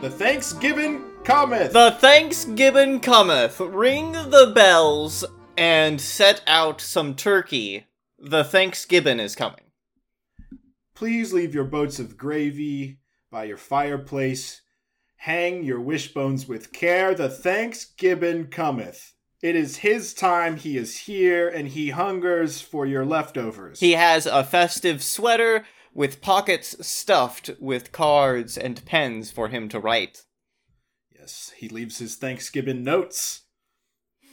The Thanks Gibbon cometh. The Thanks Gibbon cometh. Ring the bells and set out some turkey. The Thanks Gibbon is coming. Please leave your boats of gravy by your fireplace. Hang your wishbones with care. The Thanks Gibbon cometh. It is his time. He is here, and he hungers for your leftovers. He has a festive sweater with pockets stuffed with cards and pens for him to write. yes, he leaves his Thanksgiving notes,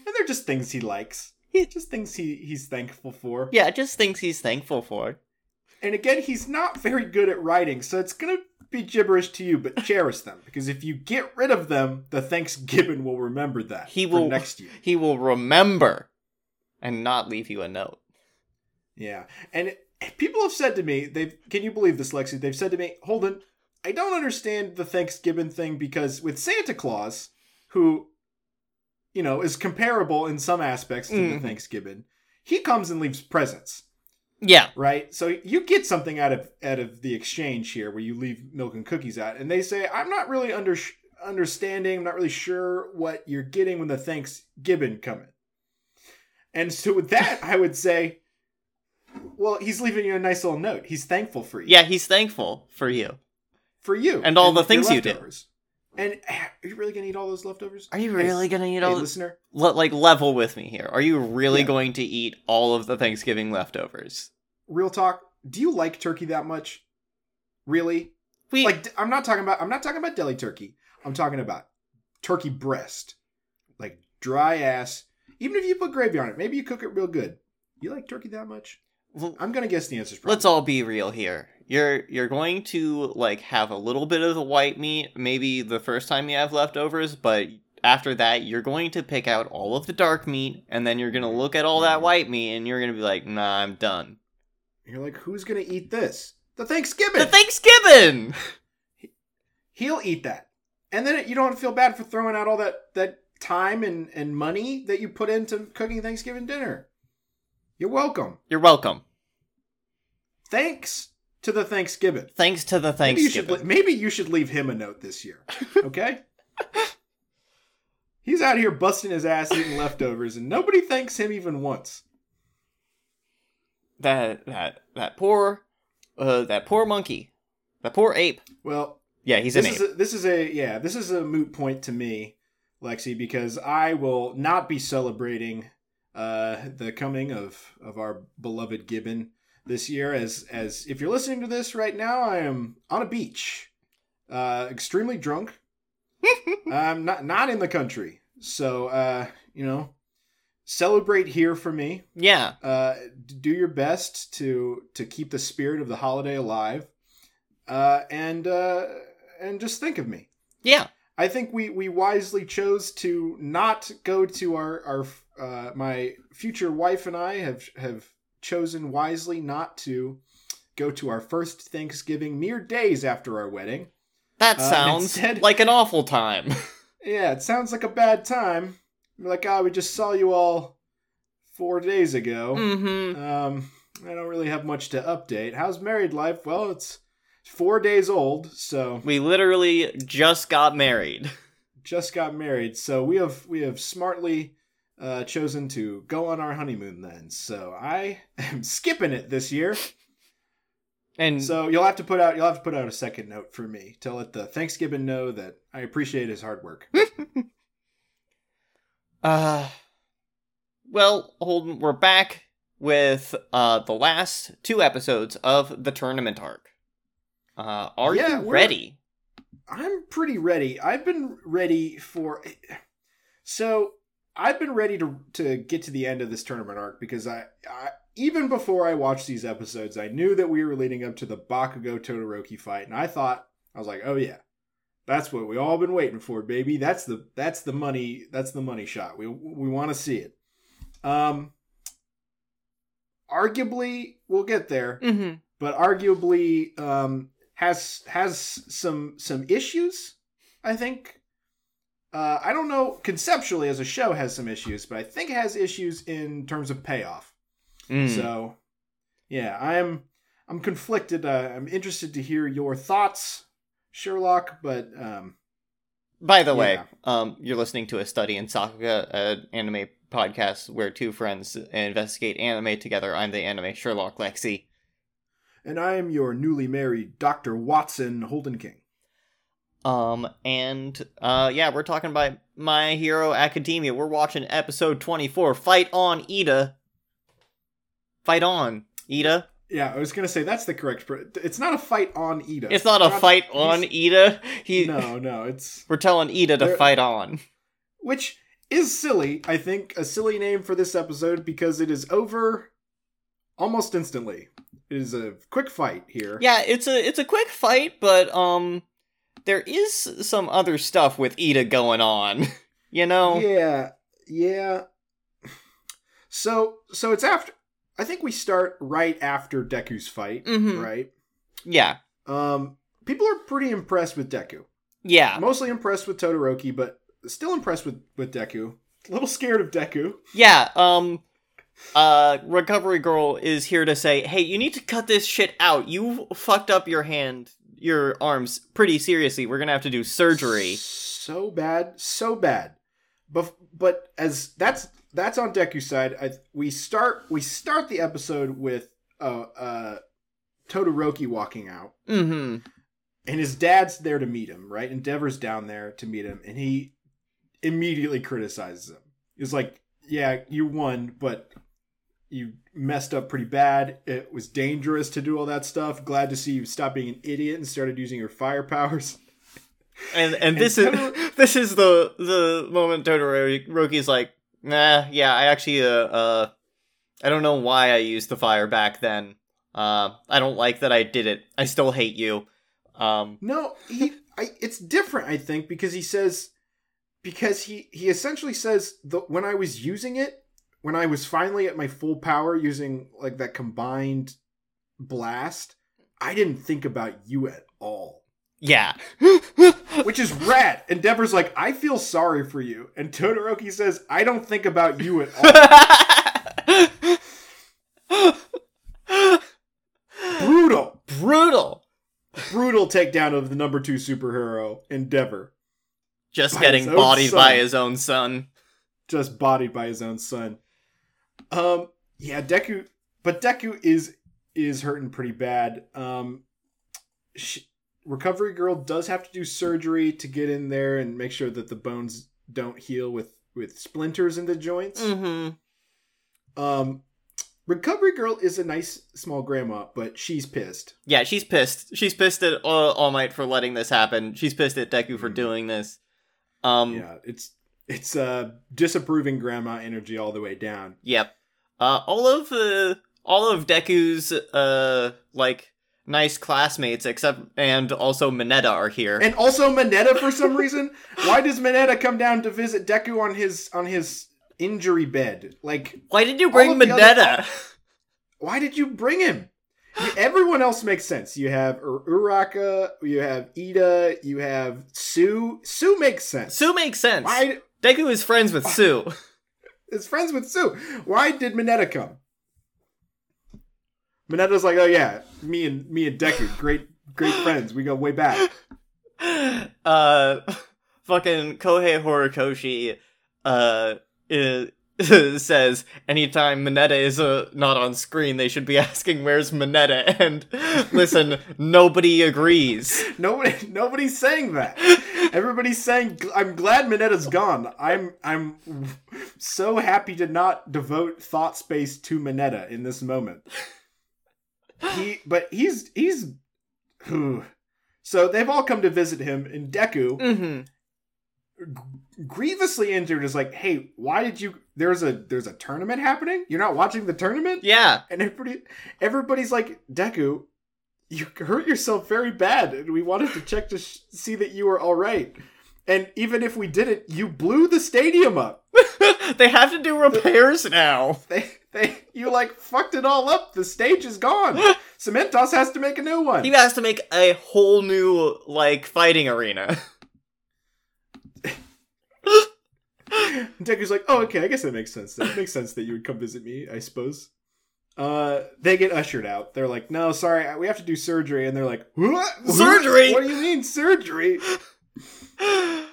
and they're just things he likes. He just things he he's thankful for. Yeah, just things he's thankful for. And again, he's not very good at writing, so it's gonna be gibberish to you. But cherish them because if you get rid of them, the Thanks Gibbon will remember that. He for will next year. He will remember and not leave you a note. Yeah, and it, people have said to me, they've can you believe this, Lexi? They've said to me, Holden, I don't understand the Thanks Gibbon thing because with Santa Claus, who, you know, is comparable in some aspects to the Mhm. Thanksgiving, he comes and leaves presents, Yeah, right? So you get something out of out of the exchange here, where you leave milk and cookies out, and they say, I'm not really under understanding, I'm not really sure what you're getting when the Thanks Gibbon coming. And so with that, I would say, well, he's leaving you a nice little note. He's thankful for you. yeah, he's thankful for you. For you. And all the things you did. And are you really going to eat all those leftovers? Are you Hey, really gonna eat Hey, all? listener, Le- like level with me here. Are you really Yeah. going to eat all of the Thanksgiving leftovers? real talk. Do you like turkey that much? Really? We Like I'm not talking about I'm not talking about deli turkey. I'm talking about turkey breast. Like dry ass. Even if you put gravy on it, maybe you cook it real good. You like turkey that much? L- I'm gonna guess the answer's probably. let's all be real here. You're you're going to like have a little bit of the white meat maybe the first time you have leftovers, but after that you're going to pick out all of the dark meat and then you're going to look at all that mm. white meat and you're going to be like, "Nah, I'm done." You're like, who's gonna eat this? The Thanks Gibbon. The Thanks Gibbon. He'll eat that, and then you don't feel bad for throwing out all that that time and and money that you put into cooking Thanksgiving dinner. You're welcome. You're welcome. Thanks to the Thanks Gibbon. Thanks to the Maybe you should Thanks Gibbon. maybe you should leave him a note this year. Okay? He's out here busting his ass eating leftovers and nobody thanks him even once. that that that poor uh that poor monkey. That poor ape. Well, Yeah, he's an this ape. is a, this is a yeah, this is a moot point to me, Lexi, because I will not be celebrating uh the coming of of our beloved Gibbon this year as as if you're listening to this right now, I am on a beach. Uh extremely drunk. I'm not not in the country. So uh, you know, celebrate here for me. yeah. Uh do your best to to keep the spirit of the holiday alive. Uh and uh and just think of me. Yeah. I think we we wisely chose to not go to our our uh my future wife and I have have chosen wisely not to go to our first Thanksgiving mere days after our wedding. That Uh, sounds instead- like an awful time. Yeah, it sounds like a bad time. We're like, ah, we just saw you all four days ago. mm-hmm. Um, I don't really have much to update. How's married life? Well, it's four days old, so We literally just got married. just got married. So we have we have smartly uh, chosen to go on our honeymoon then. So I am skipping it this year. And So you'll have to put out you'll have to put out a second note for me to let the Thanks Gibbon know that I appreciate his hard work. uh well, Holden, we're back with uh the last two episodes of the tournament arc. Uh are Yeah, you ready? I'm pretty ready. I've been ready for so I've been ready to to get to the end of this tournament arc because I, I even before I watched these episodes, I knew that we were leading up to the Bakugo Todoroki fight, and I thought I was like, oh yeah, that's what we all been waiting for, baby. That's the that's the money that's the money shot. We we want to see it. Um, arguably, we'll get there. Mm-hmm. but arguably um, has has some some issues. I think. Uh, I don't know conceptually as a show has some issues, but I think it has issues in terms of payoff. Mm. So, yeah, I'm I'm conflicted. Uh, I'm interested to hear your thoughts, Sherlock. But um, By the way, um, you're listening to a study in Sakuga, an anime podcast where two friends investigate anime together. I'm the anime Sherlock Lexi. and I am your newly married Doctor Watson Holden King. Um, and uh, yeah, we're talking about My Hero Academia. We're watching episode 24, Fight On, Iida. Fight On, Iida. Yeah, I was gonna say that's the correct. Pr- it's not a fight on Iida. It's not a fight on Iida. He, No, no, it's We're telling Iida to fight on. which is silly. I think a silly name for this episode because it is over almost instantly. It is a quick fight here. Yeah, it's a it's a quick fight, but um, there is some other stuff with Iida going on. You know? Yeah, yeah. So, so it's after. I think we start right after Deku's fight, Mhm. right? Yeah. Um, people are pretty impressed with Deku. Yeah. Mostly impressed with Todoroki, but still impressed with with Deku. A little scared of Deku. Yeah. Um. Uh, Recovery Girl is here to say, hey, you need to cut this shit out. You fucked up your hand, your arms pretty seriously. We're gonna have to do surgery. So bad, so bad. But but as that's that's on Deku's side. I, we start we start the episode with uh uh Todoroki walking out, Mm-hmm. and his dad's there to meet him. Right, Endeavor's down there to meet him, and he immediately criticizes him. He's like, "Yeah, you won, but." You messed up pretty bad. It was dangerous to do all that stuff. Glad to see you stop being an idiot and started using your fire powers. And and this And is this is the the moment Todoroki's like, nah, yeah, I actually uh uh, I don't know why I used the fire back then. Uh, I don't like that I did it. I still hate you. Um, No, he. I, it's different. I think because he says, because he he essentially says the when I was using it, when I was finally at my full power using like that combined blast, I didn't think about you at all, yeah. which is rad. Endeavor's like, I feel sorry for you, and Todoroki says, I don't think about you at all. Brutal, Brutal. brutal takedown of the number two superhero, Endeavor. Just By getting bodied by his own son. just bodied by his own son. Um, yeah, Deku, but Deku is is hurting pretty bad. Um, she, Recovery Girl does have to do surgery to get in there and make sure that the bones don't heal with with splinters in the joints. Mm-hmm. Um, Recovery Girl is a nice small grandma, but she's pissed. Yeah, she's pissed. She's pissed at uh, All Might for letting this happen. She's pissed at Deku for Mhm. doing this. Um, Yeah, it's it's uh disapproving grandma energy all the way down. Yep. Uh, all of uh, all of Deku's uh like nice classmates except and also Mineta are here. And also Mineta for some reason. Why does Mineta come down to visit Deku on his on his injury bed? Like, Why did you bring Mineta? other- why did you bring him? You- everyone else makes sense. You have Ur- Uraka, you have Iida, you have Tsu. Tsu makes sense. Tsu makes sense. Why Deku is friends with Tsu. is friends with Tsu? Why did Mineta come? Mineta's like, oh yeah, me and me and Deku, great great friends. We go way back. uh, fucking Kohei Horikoshi uh i- says anytime Mineta is uh, not on screen, they should be asking where's Mineta. And listen, nobody agrees. Nobody, nobody's saying that. Everybody's saying, "I'm glad Mineta's gone." I'm, I'm so happy to not devote thought space to Mineta in this moment. He, but he's, he's. So they've all come to visit him, and Deku, hmm grievously injured, is like, "Hey, why did you? There's a, there's a tournament happening. You're not watching the tournament." Yeah. And everybody, everybody's like, Deku, you hurt yourself very bad, and we wanted to check to sh- see that you were all right. And even if we didn't, you blew the stadium up. They have to do repairs now. They they you like fucked it all up. The stage is gone. Cementos has to make a new one. He has to make a whole new like fighting arena. Deku's like, oh, okay, I guess that makes sense. That makes sense that you would come visit me, I suppose. Uh, they get ushered out. They're like, no, sorry, we have to do surgery. And they're like, what? Surgery? What do you mean surgery?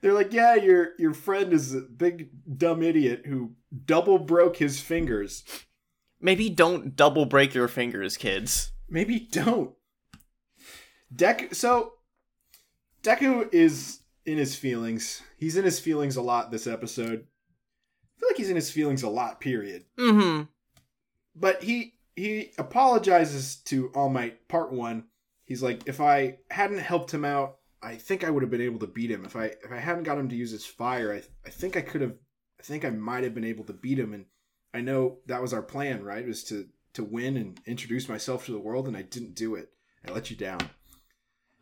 They're like, yeah, your your friend is a big dumb idiot who double broke his fingers. Maybe don't double break your fingers, kids. Maybe don't. Deku. So Deku is in his feelings. He's in his feelings a lot this episode. I feel like he's in his feelings a lot. Period. Mm-hmm. But he he apologizes to All Might Part One. He's like, if I hadn't helped him out, I think I would have been able to beat him. If I if I hadn't got him to use his fire, I I think I could have. I think I might have been able to beat him. And I know that was our plan, right? Was to to win and introduce myself to the world, and I didn't do it. I let you down.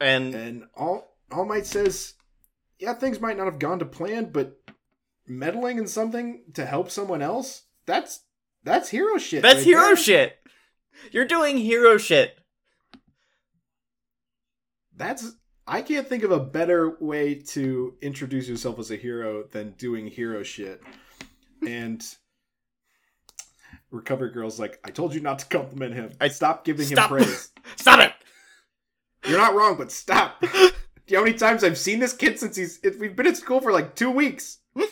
And And All All Might says, yeah, things might not have gone to plan, but meddling in something to help someone else, that's that's hero shit. that's right hero there. shit. You're doing hero shit. That's I can't think of a better way to introduce yourself as a hero than doing hero shit. And Recovery Girl's like, I told you not to compliment him. I- stop giving Stop. him praise. Stop it. You're not wrong, but stop. Do you know how many times I've seen this kid since he's it, we've been at school for like two weeks?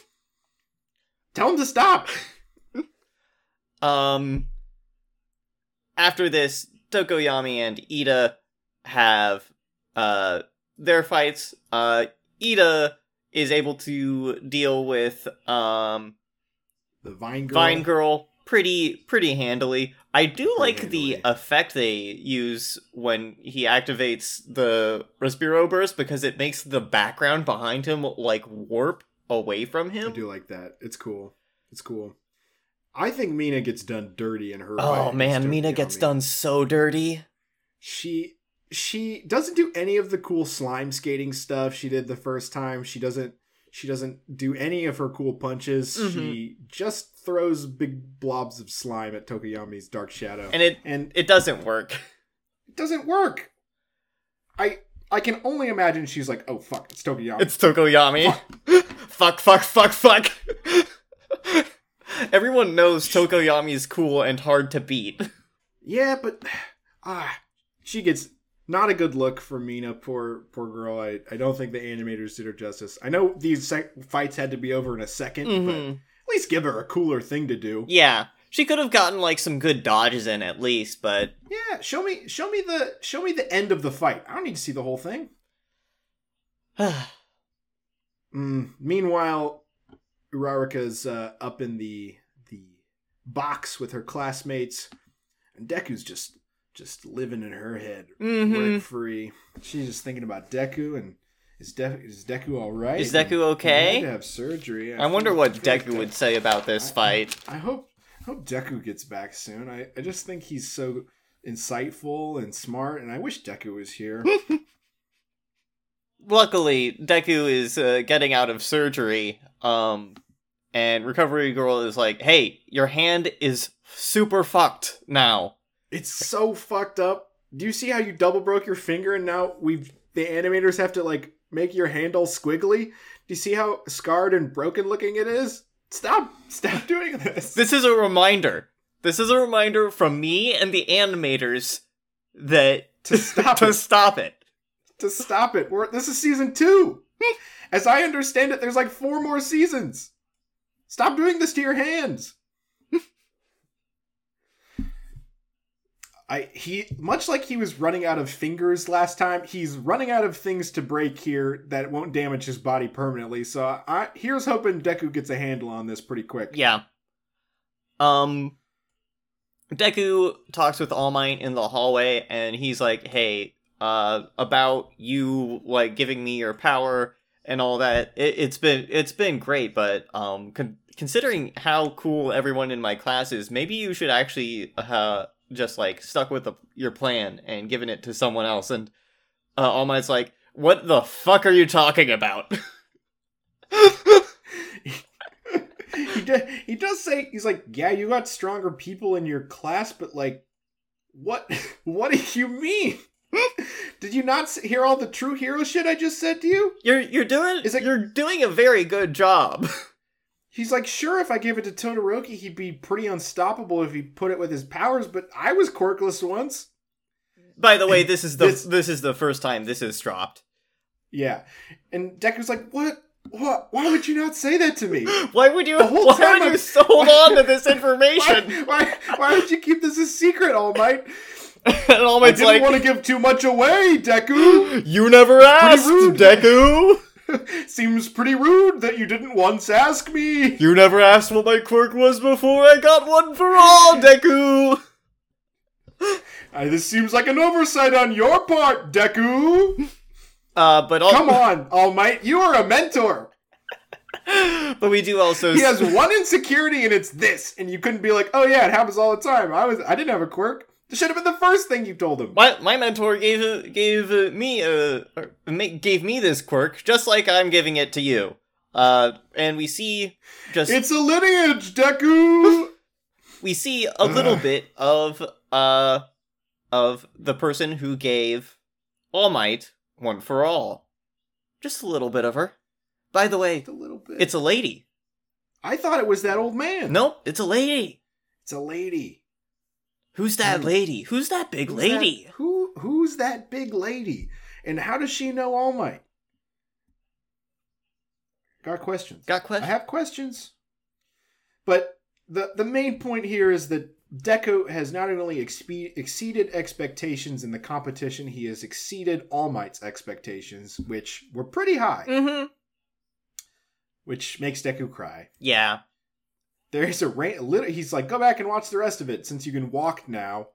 Tell him to stop. Um. After this, Tokoyami and Iida have uh their fights. Uh, Iida is able to deal with um The Vine Girl. Vine Girl pretty pretty handily. I do like handily. the effect they use when he activates the Recipro burst because it makes the background behind him like warp away from him. I do like that. It's cool. It's cool. I think Mina gets done dirty in her. Oh man, Mina gets done so dirty. she she doesn't do any of the cool slime skating stuff she did the first time she doesn't she doesn't do any of her cool punches Mhm. she just throws big blobs of slime at Tokoyami's dark shadow And it and it doesn't work. it doesn't work i i can only imagine she's like oh fuck it's Tokoyami." It's Tokoyami. fuck, fuck, fuck, fuck. Everyone knows Tokoyami is cool and hard to beat. yeah but ah she gets not a good look for mina poor poor girl i i don't think the animators did her justice i know these sec- fights had to be over in a 2nd but Mhm. At least give her a cooler thing to do. Yeah, she could have gotten like some good dodges in at least, but Yeah, show me show me the show me the end of the fight. I don't need to see the whole thing. Mm, meanwhile, Uraraka's uh, up in the the box with her classmates, and Deku's just just living in her head, Mhm. rent free. She's just thinking about Deku and is, De- is Deku all right? Is Deku okay? He had to have surgery. I wonder what I feel like Deku Deku- would say about this fight. I hope I hope Deku gets back soon. I, I just think he's so insightful and smart, and I wish Deku was here. Luckily, Deku is uh, getting out of surgery, um, and Recovery Girl is like, "Hey, your hand is super fucked now." It's so fucked up. Do you see how you double broke your finger and now we've the animators have to like make your hand all squiggly? Do you see how scarred and broken looking it is? Stop stop doing this. This is a reminder. This is a reminder from me and the animators that to stop to it. stop it. To stop it. We're, this is season two. Hmm. As I understand it, there's like four more seasons. Stop doing this to your hands. I he much like he was running out of fingers last time, he's running out of things to break here that won't damage his body permanently. So I here's hoping Deku gets a handle on this pretty quick. Yeah. Um Deku talks with All Might in the hallway and he's like, "Hey, uh about you like giving me your power and all that. It, it's been it's been great, but um con- considering how cool everyone in my class is, maybe you should actually uh just like stuck with the, your plan and given it to someone else." And uh, All Might's like, "What the fuck are you talking about?" do, he does say he's like, yeah, you got stronger people in your class, but like, what? What do you mean? Did you not hear all the true hero shit I just said to you? You're you're doing Is it- you're doing a very good job. He's like, sure, if I gave it to Todoroki, he'd be pretty unstoppable if he put it with his powers, but I was quirkless once. By the way, this is the This- this is the first time this is dropped. Yeah. And Deku's like, what? What? Why would you not say that to me? Why would you The whole why time would you I'm- so hold on to this information? Why, why, why would you keep this a secret, All Might? and All Might's I didn't like want to give too much away, Deku. You never asked. Deku! Seems pretty rude that you didn't once ask me. You never asked what my quirk was before I got one for all, Deku! This seems like an oversight on your part, Deku. Uh, but all, Come on, All Might, you are a mentor. but we do also He has one insecurity, and it's this. And you couldn't be like, "Oh yeah, it happens all the time." I was, I didn't have a quirk. This should have been the first thing you told him. my my mentor gave gave me uh, gave me this quirk just like I'm giving it to you. Uh, and we see just It's a lineage, Deku. we see a little bit of uh of the person who gave All Might one for all. Just a little bit of her. By the way, a little bit. it's a lady. I thought it was that old man. Nope, it's a lady. it's a lady. Who's that lady? Who's that big Who's lady? that- who? Who's that big lady? And how does she know All Might? Got questions. Got questions. I have questions. But the the main point here is that Deku has not only expe- exceeded expectations in the competition, he has exceeded All Might's expectations, which were pretty high, Mm-hmm. which makes Deku cry. Yeah. There is a rain. He's like, go back and watch the rest of it since you can walk now.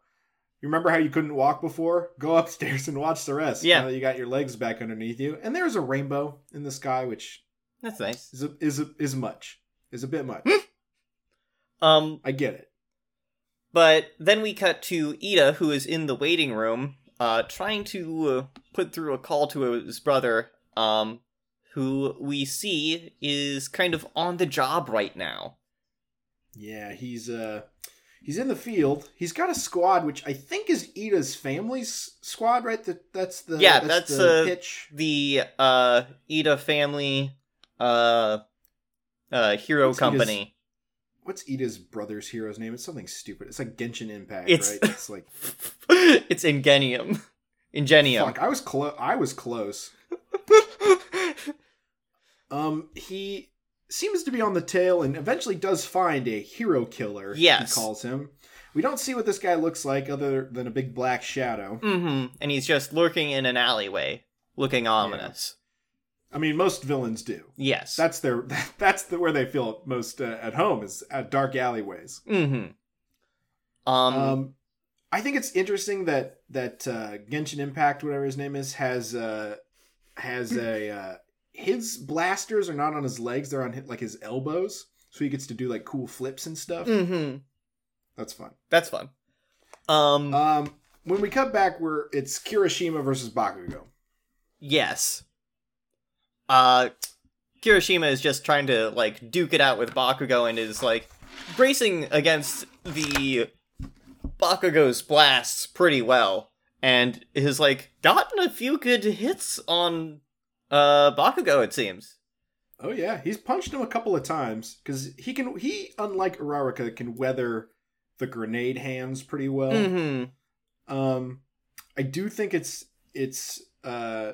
You remember how you couldn't walk before? Go upstairs and watch the rest. Yeah. Now that you got your legs back underneath you, and there's a rainbow in the sky, which That's nice. is a, is a, is much, is a bit much. Um, I get it. but then we cut to Iida, who is in the waiting room, uh, trying to uh, put through a call to his brother, um, who we see is kind of on the job right now. Yeah, he's uh he's in the field. He's got a squad, which I think is Iida's family's squad, right? That that's the Yeah, that's, the uh, pitch. The uh, Iida family, uh, uh, hero What's Iida's- company. What's Iida's brother's hero's name? It's something stupid. It's like Genshin Impact, It's- right? It's like it's Ingenium. Ingenium. fuck. I was close. I was close. Um, he seems to be on the tail and eventually does find a hero killer. Yes. he calls him. We don't see what this guy looks like other than a big black shadow. mm-hmm. And he's just lurking in an alleyway, looking ominous. I mean, most villains do. Yes. That's their. That's the where they feel most uh, at home is at dark alleyways. mm-hmm. Um, Um, I think it's interesting that that uh, Genshin Impact, whatever his name is, has uh, has a uh, his blasters are not on his legs; they're on like his elbows, so he gets to do like cool flips and stuff. mm-hmm. That's fun. That's fun. Um, Um, when we cut back, we're it's Kirishima versus Bakugo. yes. Uh, Kirishima is just trying to like duke it out with Bakugo and is like bracing against the Bakugo's blasts pretty well, and has like gotten a few good hits on uh Bakugo. It seems. Oh yeah, he's punched him a couple of times because he can. He, unlike Uraraka, can weather the grenade hands pretty well. Mm-hmm. Um, I do think it's it's uh,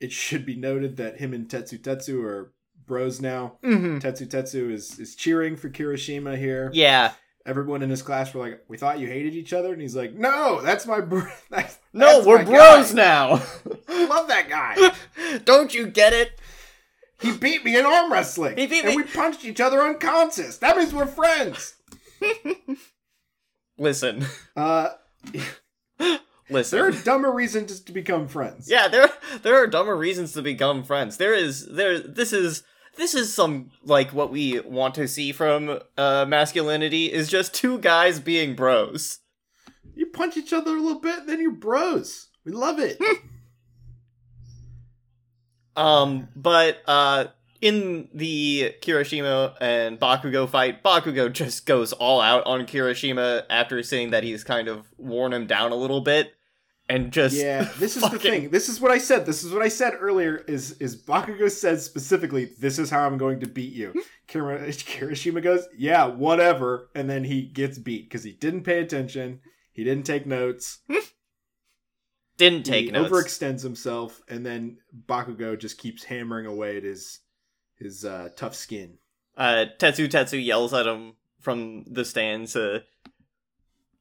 it should be noted that him and Tetsutetsu are bros now. Mm-hmm. Tetsutetsu is is cheering for Kirishima here. Yeah. Everyone in his class were like, "We thought you hated each other," and he's like, "No, that's my bro. That's, No, that's we're bros guy. now. Love that guy. Don't you get it? He beat me in arm wrestling, He beat and we punched each other unconscious. That means we're friends." Listen, Uh, listen. there are dumber reasons to become friends. Yeah, there there are dumber reasons to become friends. There is there this is this is some like what we want to see from uh masculinity is just two guys being bros. You punch each other a little bit, then you're bros. We love it. Um but uh in the Kirishima and Bakugo fight, Bakugo just goes all out on Kirishima after seeing that he's kind of worn him down a little bit. And just Yeah, this is fucking- the thing. This is what I said. This is what I said earlier. Is is Bakugo says specifically, "This is how I'm going to beat you." Kira- Kirishima goes, "Yeah, whatever," and then he gets beat because he didn't pay attention. He didn't take notes. didn't take he notes. overextends himself, and then Bakugo just keeps hammering away at his his uh, tough skin. uh, Tetsutetsu yells at him from the stands uh,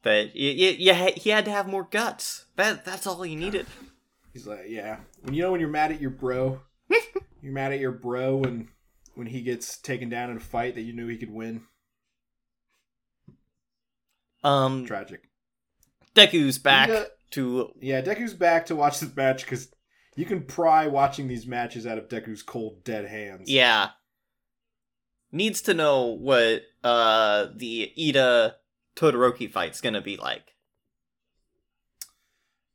that y- y- yeah, he had to have more guts. That that's all he needed. He's like, "Yeah, when you know when you're mad at your bro, you're mad at your bro when when he gets taken down in a fight that you knew he could win. Um, Tragic." Deku's back to Yeah, Deku's back to watch this match because you can pry watching these matches out of Deku's cold, dead hands. yeah needs to know what uh the Iida Todoroki fight's gonna be like.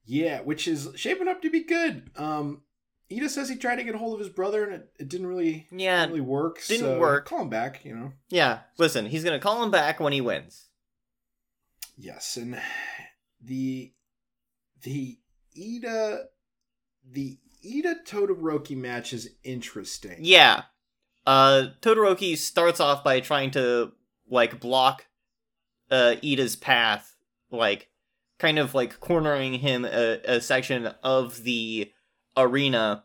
Yeah, which is shaping up to be good. Um, Iida says he tried to get a hold of his brother and it, it didn't really, Yeah, didn't really work. didn't so work. Call him back, you know. yeah. Listen, he's gonna call him back when he wins. Yes, and the the Iida the Iida Todoroki match is interesting. Yeah. Uh Todoroki starts off by trying to like block uh Iida's path, like kind of like cornering him a, a section of the arena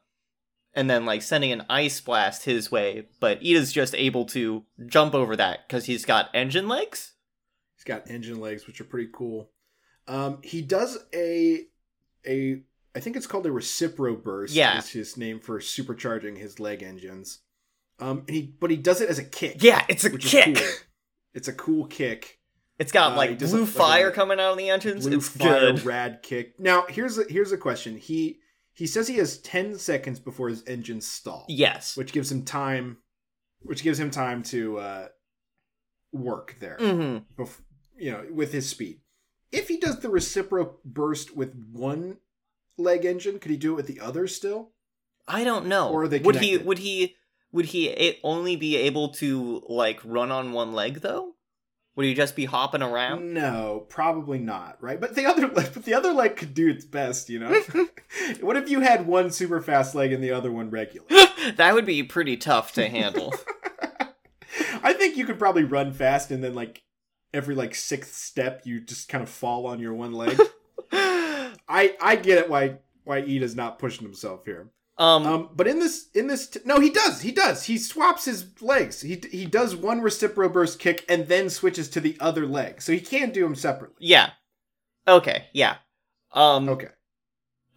and then like sending an ice blast his way, but Iida's just able to jump over that cuz he's got engine legs. He's got engine legs, which are pretty cool. Um, he does a a I think it's called a recipro burst. Yeah. is his name for supercharging his leg engines. Um, and he but he does it as a kick. Yeah, it's a kick. cool. It's a cool kick. It's got Uh, like blue like fire coming out of the engines. Blue it's fire good. rad kick. Now here's a here's a question. He he says he has ten seconds before his engines stall. Yes. Which gives him time which gives him time to uh work there. Mhm. bef- you know, with his speed. If he does the reciprocal burst with one leg engine, could he do it with the other still? I don't know. Or are they would he would he would he only be able to like run on one leg though? Would he just be hopping around? No, probably not. Right, but the other leg, but the other leg could do its best. You know, what if you had one super fast leg and the other one regular? that would be pretty tough to handle. I think you could probably run fast and then like every like sixth step you just kind of fall on your one leg. I I get it why why Iida's not pushing himself here. Um, Um, but in this, in this, t- no, he does, he does. He swaps his legs. He he does one reciprocal burst kick and then switches to the other leg, so he can do them separately. yeah. Okay, yeah. Um Okay.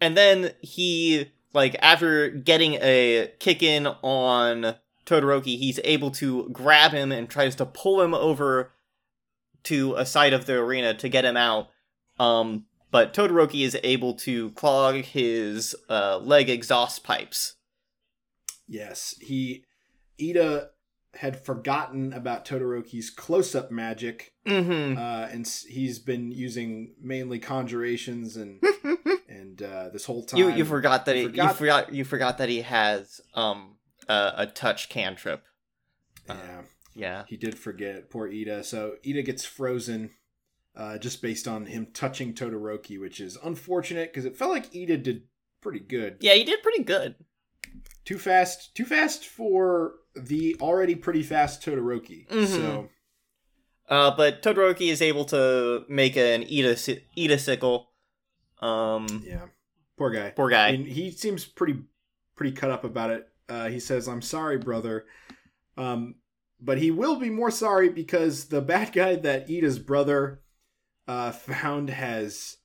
and then he like after getting a kick in on Todoroki, he's able to grab him and tries to pull him over to a side of the arena to get him out. Um, but Todoroki is able to clog his uh, leg exhaust pipes. Yes, he Iida had forgotten about Todoroki's close-up magic, Mm-hmm. uh, and he's been using mainly conjurations and and uh, this whole time you you forgot that he, forgot- you forgot you forgot that he has um a, a touch cantrip. Uh, Yeah, Yeah. he did forget. Poor Iida. So Iida gets frozen. Uh, just based on him touching Todoroki, which is unfortunate because it felt like Iida did pretty good. Yeah, he did pretty good. Too fast, too fast for the already pretty fast Todoroki. Mhm. So Uh, but Todoroki is able to make an Iida Iida sickle. Um, yeah, poor guy. poor guy. I mean, he seems pretty pretty cut up about it. Uh, he says, "I'm sorry, brother," um, but he will be more sorry because the bad guy that Iida's brother uh, found has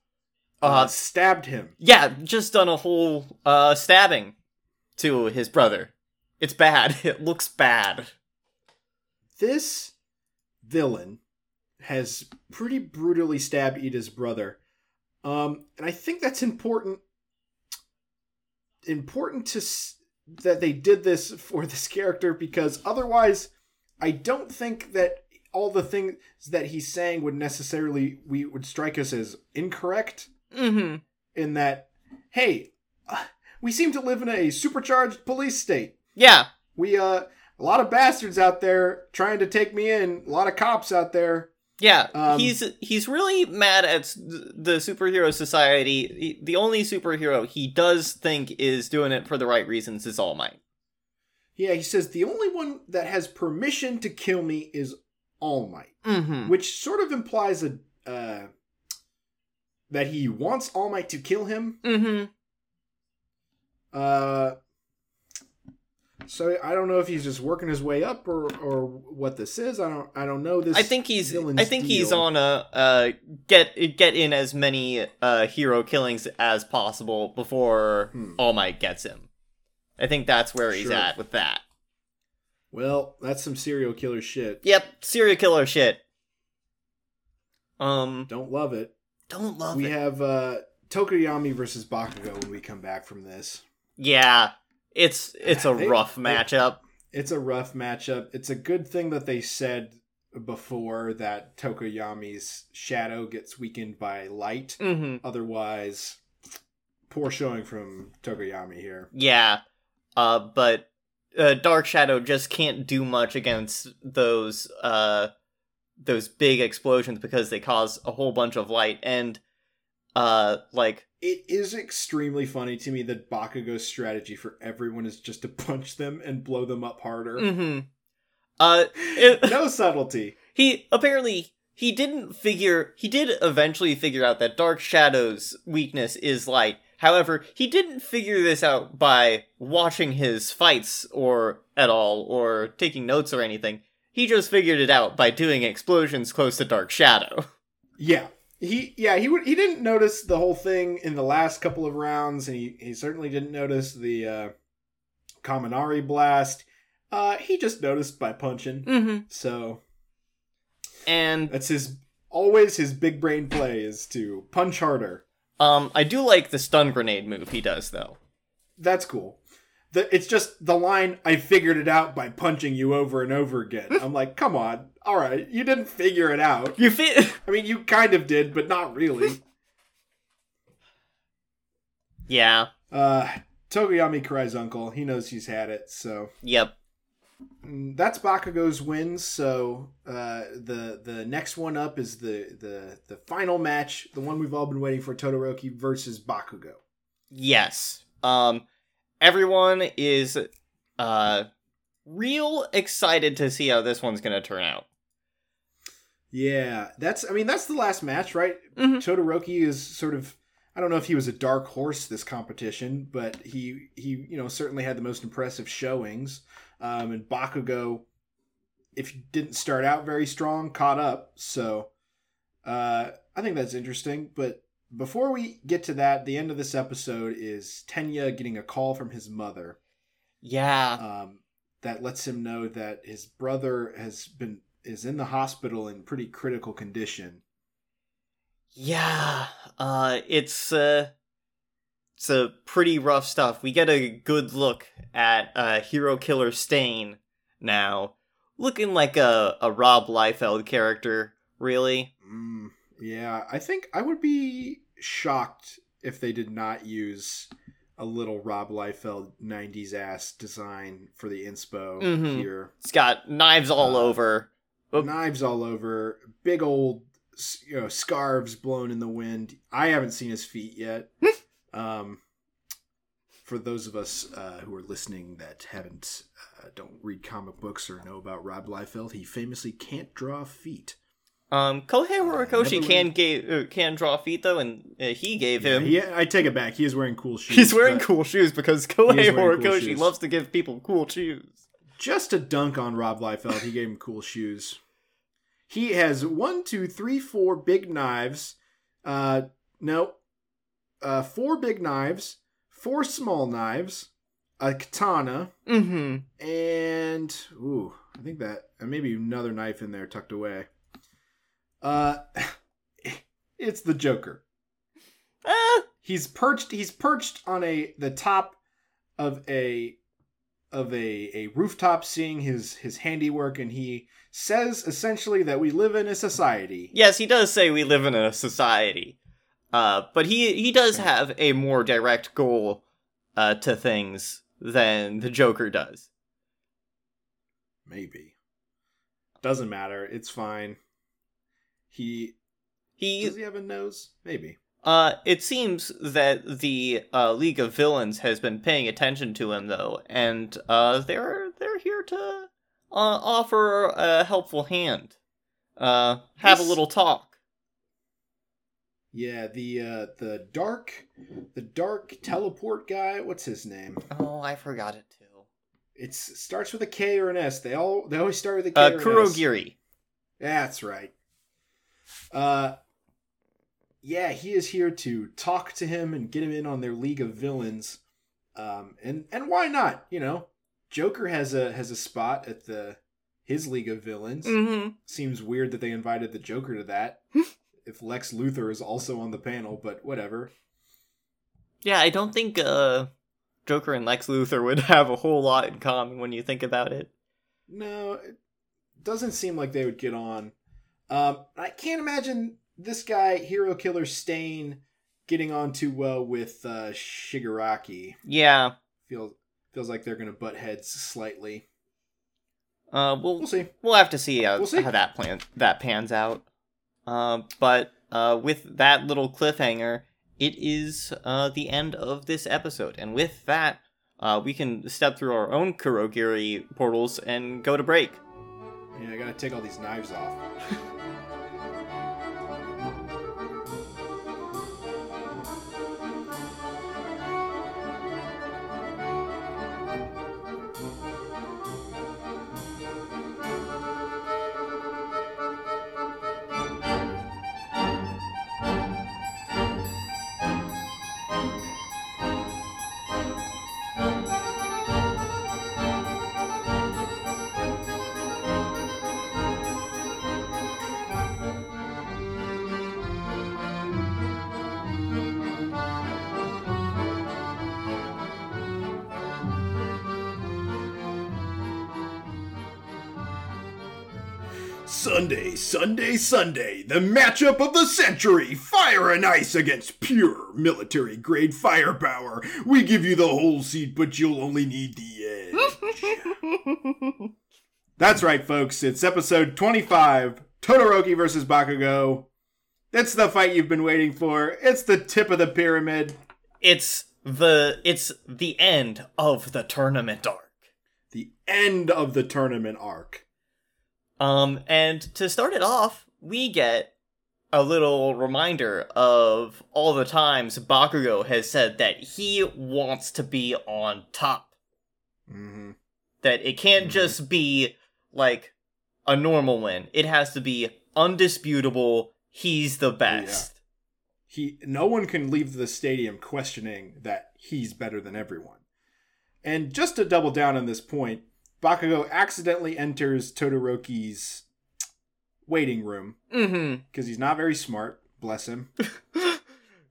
uh, Uh, stabbed him. yeah, just done a whole uh stabbing to his brother. It's bad. It looks bad. This villain has pretty brutally stabbed Iida's brother, um, and I think that's important. Important to s- that they did this for this character because otherwise, I don't think that all the things that he's saying would necessarily we would strike us as incorrect. Mm-hmm. In that, hey, uh, we seem to live in a supercharged police state. Yeah. we uh a lot of bastards out there trying to take me in. A lot of cops out there. Yeah, Um, he's he's really mad at the superhero society. The only superhero he does think is doing it for the right reasons is All Might. Yeah, he says the only one that has permission to kill me is All Might, Mm-hmm. which sort of implies a uh, that he wants All Might to kill him. Mm-hmm. Uh, so I don't know if he's just working his way up or or what this is. I don't I don't know this. I think he's I think he's on a uh get get in as many uh hero killings as possible before Hmm. All Might gets him. I think that's where he's Sure. at with that. Well, that's some serial killer shit. Yep, serial killer shit. Um, Don't love it. don't love we it. We have uh Tokoyami versus Bakugo when we come back from this. yeah, it's it's a They- rough they- matchup. It's a rough matchup. It's a good thing that they said before that Tokoyami's shadow gets weakened by light. Mm-hmm. Otherwise, poor showing from Tokoyami here. Yeah, uh, but uh, Dark Shadow just can't do much against those uh those big explosions because they cause a whole bunch of light and uh like It is extremely funny to me that Bakugo's strategy for everyone is just to punch them and blow them up harder. mm-hmm. uh it, no subtlety. he apparently he didn't figure he did eventually figure out that Dark Shadow's weakness is light. However, he didn't figure this out by watching his fights or at all or taking notes or anything. He just figured it out by doing explosions close to Dark Shadow. Yeah. He yeah, he would he didn't notice the whole thing in the last couple of rounds and he, he certainly didn't notice the uh Kaminari blast. Uh he just noticed by punching. Mm-hmm. So And that's his always his big brain play is to punch harder. Um I do like the stun grenade move he does though. That's cool. The, it's just the line I figured it out by punching you over and over again. I'm like, come on. All right, you didn't figure it out. You fit I mean, you kind of did, but not really. Yeah. Uh Tokoyami cries uncle. He knows he's had it, so Yep. That's Bakugo's win. So uh, the the next one up is the the the final match, the one we've all been waiting for: Todoroki versus Bakugo. Yes. Um everyone is uh real excited to see how this one's going to turn out. Yeah, that's. I mean, that's the last match, right? Mhm. Todoroki is sort of. I don't know if he was a dark horse this competition, but he he you know certainly had the most impressive showings. Um, and Bakugo, if he didn't start out very strong, caught up. So uh, I think that's interesting. But before we get to that, the end of this episode is Tenya getting a call from his mother Yeah. um, that lets him know that his brother has been is in the hospital in pretty critical condition. Yeah, uh, it's uh, it's a pretty rough stuff. We get a good look at uh, Hero Killer Stain now, looking like a a Rob Liefeld character. Really, Mm, yeah, I think I would be shocked if they did not use a little Rob Liefeld '90s ass design for the inspo Mhm. here. it's got knives all Uh, over. Oh. Knives all over, big old you know scarves blown in the wind. I haven't seen his feet yet. um, for those of us uh, who are listening that haven't uh, don't read comic books or know about Rob Liefeld, he famously can't draw feet. Um, Kohei Uh, Horikoshi never can really- gave uh, can draw feet though, and uh, he gave him. Yeah, I take it back. He is wearing cool shoes. He's wearing cool shoes because Kohei wearing cool Horikoshi loves to give people cool shoes. Just a dunk on Rob Liefeld. He gave him cool shoes. He has one, two, three, four big knives. Uh, no, uh, four big knives, four small knives, a katana, Mm-hmm. and ooh, I think that and maybe another knife in there tucked away. Uh, it's the Joker. Ah, he's perched he's perched on a the top of a of a a rooftop seeing his his handiwork and he says essentially that we live in a society yes, he does say we live in a society. Uh, but he he does have a more direct goal uh, to things than the Joker does. Maybe. Doesn't matter. It's fine. He He does he have a nose? Maybe. Uh, it seems that the uh, League of Villains has been paying attention to him, though, and uh, they're they're here to uh, offer a helpful hand. Uh, have a little talk. Yeah, the uh the dark the dark teleport guy, what's his name? Oh, I forgot it too. It starts with a K or an S. They all they always start with a K Uh, or an S. Kurogiri. That's right. Uh yeah, he is here to talk to him and get him in on their League of Villains. Um and and why not, you know? Joker has a has a spot at the his League of Villains. Mm-hmm. Seems weird that they invited the Joker to that. If Lex Luthor is also on the panel, but whatever. Yeah, I don't think uh, Joker and Lex Luthor would have a whole lot in common when you think about it. No, it doesn't seem like they would get on. Um, I can't imagine this guy, Hero Killer Stain, getting on too well with uh, Shigaraki. Yeah. Feels feels like they're gonna butt heads slightly. Uh, we'll We'll see. we'll have to see how, We'll see. how that plan that pans out. Uh, but uh, with that little cliffhanger, it is uh, the end of this episode, and with that, uh, we can step through our own Kurogiri portals and go to break. Yeah, I gotta take all these knives off. Sunday, Sunday, Sunday, the matchup of the century. Fire and ice against pure military grade firepower. We give you the whole seat, but you'll only need the edge. That's right, folks. It's episode 25 Todoroki versus Bakugo. It's the fight you've been waiting for. It's the tip of the pyramid. It's the it's the end of the tournament arc. The end of the tournament arc. Um, and to start it off, we get a little reminder of all the times Bakugo has said that he wants to be on top. Mm-hmm. That it can't Mhm. just be like a normal win. It has to be undisputable. He's the best. he no one can leave the stadium questioning that he's better than everyone. And just to double down on this point, Bakugo accidentally enters Todoroki's waiting room Mm-hmm. because he's not very smart, bless him.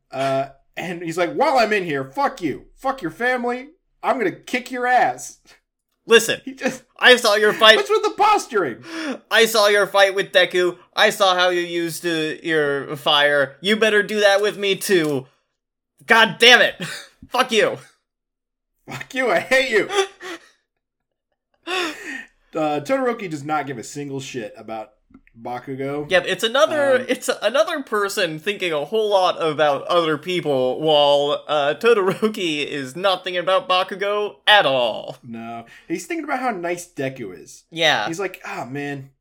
Uh, and he's like, "While I'm in here, fuck you, fuck your family. I'm gonna kick your ass." Listen, He just I saw your fight. what's with the posturing? I saw your fight with Deku. I saw how you used uh, your fire. You better do that with me too. God damn it! Fuck you. Fuck you, I hate you. Uh, Todoroki does not give a single shit about Bakugo. Yep, it's another Um, it's another person thinking a whole lot about other people, while uh, Todoroki is not thinking about Bakugo at all. No, he's thinking about how nice Deku is. Yeah, He's like, ah, man,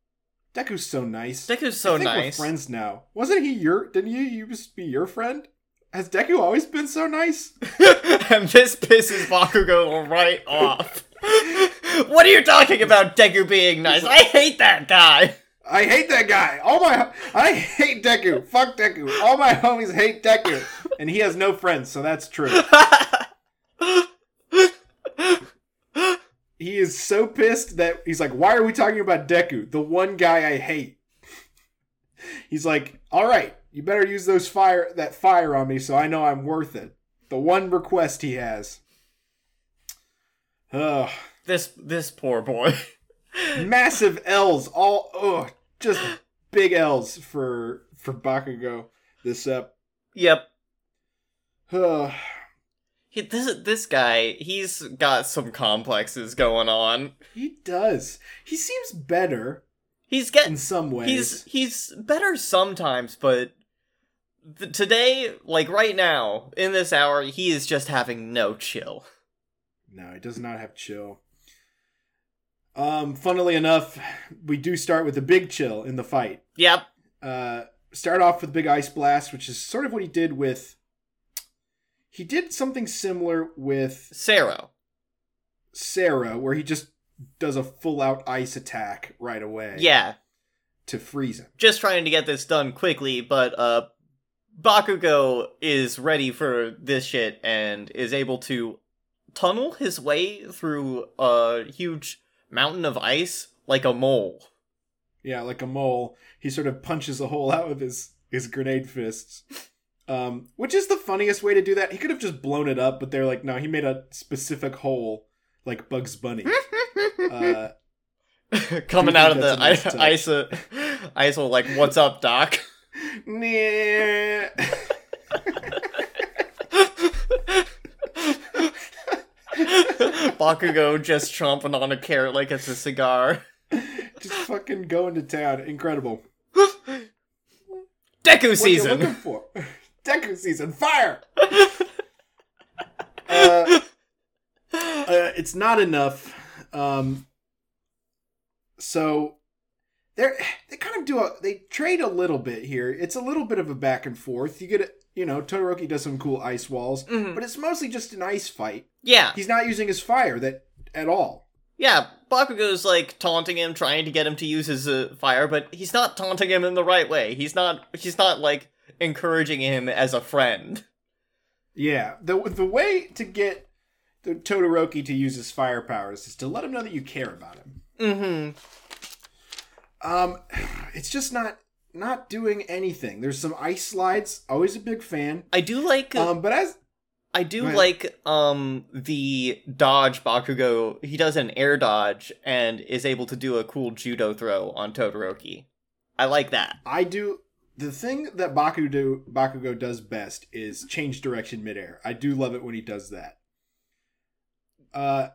Deku's so nice. Deku's so I think nice. We're friends now. Wasn't he your? Didn't you used to be your friend? Has Deku always been so nice? and this pisses Bakugo right off. what are you talking about, Deku being nice? I hate that guy. I hate that guy. All my, I hate Deku. Fuck Deku. All my homies hate Deku, and he has no friends, so that's true. He is so pissed that he's like, "Why are we talking about Deku, the one guy I hate?" He's like, "All right, you better use those fire that fire on me, so I know I'm worth it." The one request he has. Ugh. this this poor boy. massive L's, all ugh, just big L's for for Bakugo. This up. yep. Ugh. He, this this guy, he's got some complexes going on. He does. He seems better He's getting in some ways. he's he's better sometimes, but th- today, like right now, in this hour, he is just having no chill. No, he does not have chill. Um, funnily enough, we do start with a big chill in the fight. Yep. Uh, start off with big ice blast, which is sort of what he did with. He did something similar with Sero. Sero, where he just does a full out ice attack right away. Yeah. To freeze him. Just trying to get this done quickly, but uh Bakugo is ready for this shit and is able to tunnel his way through a huge mountain of ice like a mole. Yeah, like a mole. He sort of punches a hole out with his his grenade fists. Um, which is the funniest way to do that. He could have just blown it up, but they're like, no, he made a specific hole, like Bugs Bunny. uh, Coming out of the nice ice, ice, ice, like, what's up, Doc? nah. Bakugo just chomping on a carrot like it's a cigar. just fucking going to town. Incredible. Deku What you season. looking for? Deku season. Fire. uh, uh, it's not enough. Um, so they're they kind of do a they trade a little bit here. It's a little bit of a back and forth. You get a, you know Todoroki does some cool ice walls, Mhm. but it's mostly just an ice fight. Yeah, He's not using his fire that at all. yeah. Bakugo's like taunting him, trying to get him to use his uh, fire, but he's not taunting him in the right way. He's not. He's not like encouraging him as a friend. Yeah, the the way to get the Todoroki to use his fire powers is to let him know that you care about him. Mm-hmm. Um, it's just not not doing anything. There's some ice slides. Always a big fan. I do like. uh, Um, but as I do like um the dodge Bakugo. He does an air dodge and is able to do a cool judo throw on Todoroki. I like that. I do, the thing that Bakugo do, Bakugo does best is change direction midair. I do love it when he does that. Uh,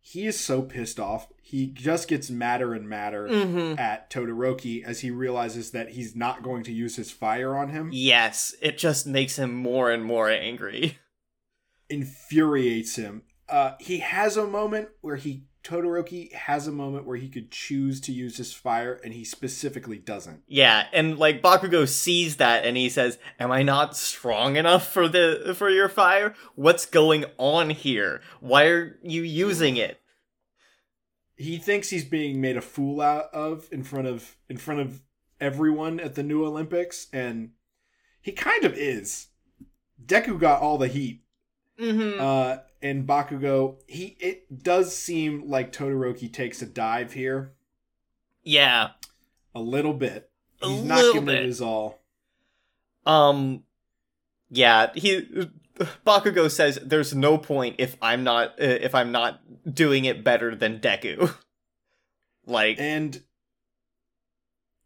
he is so pissed off. He just gets madder and madder Mm-hmm. at Todoroki as he realizes that he's not going to use his fire on him. Yes, it just makes him more and more angry. infuriates him. Uh, he has a moment where he Todoroki has a moment where he could choose to use his fire, and he specifically doesn't. Yeah, and like Bakugo sees that and he says, "Am I not strong enough for the for your fire? What's going on here? Why are you using it?" He thinks he's being made a fool out of in front of in front of everyone at the new Olympics, and he kind of is. Deku got all the heat, Mm-hmm. uh, and Bakugo. He it does seem like Todoroki takes a dive here yeah. a little bit. A He's not little giving bit. it his all. Um, yeah, he Bakugo says there's no point if I'm not uh, if I'm not doing it better than Deku. like, and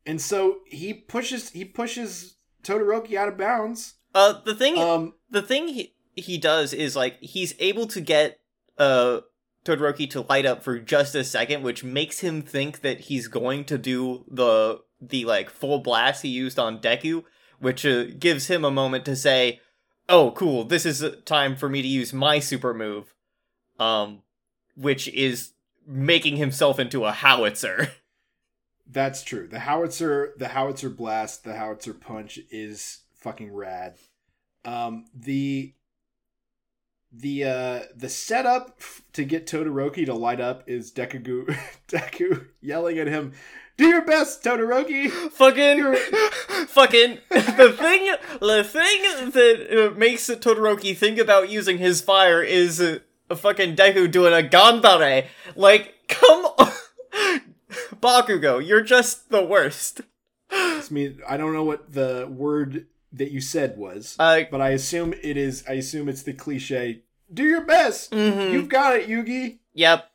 and so he pushes he pushes Todoroki out of bounds. uh, the thing Um, the thing he he does is like he's able to get uh Todoroki to light up for just a second, which makes him think that he's going to do the the like full blast he used on Deku, which uh, gives him a moment to say, "Oh, cool, this is time for me to use my super move," um, which is making himself into a howitzer. that's true. The howitzer, the howitzer blast, the howitzer punch is fucking rad. Um, the the uh the setup to get Todoroki to light up is Deku Deku yelling at him, "Do your best, Todoroki." fucking fucking the thing the thing that uh, makes Todoroki think about using his fire is uh, a fucking Deku doing a ganbare. Like, come on. Bakugo, you're just the worst. I mean, I don't know what the word that you said was, Uh, but I assume it is. I assume it's the cliche. Do your best. mhm. You've got it, Yugi. Yep.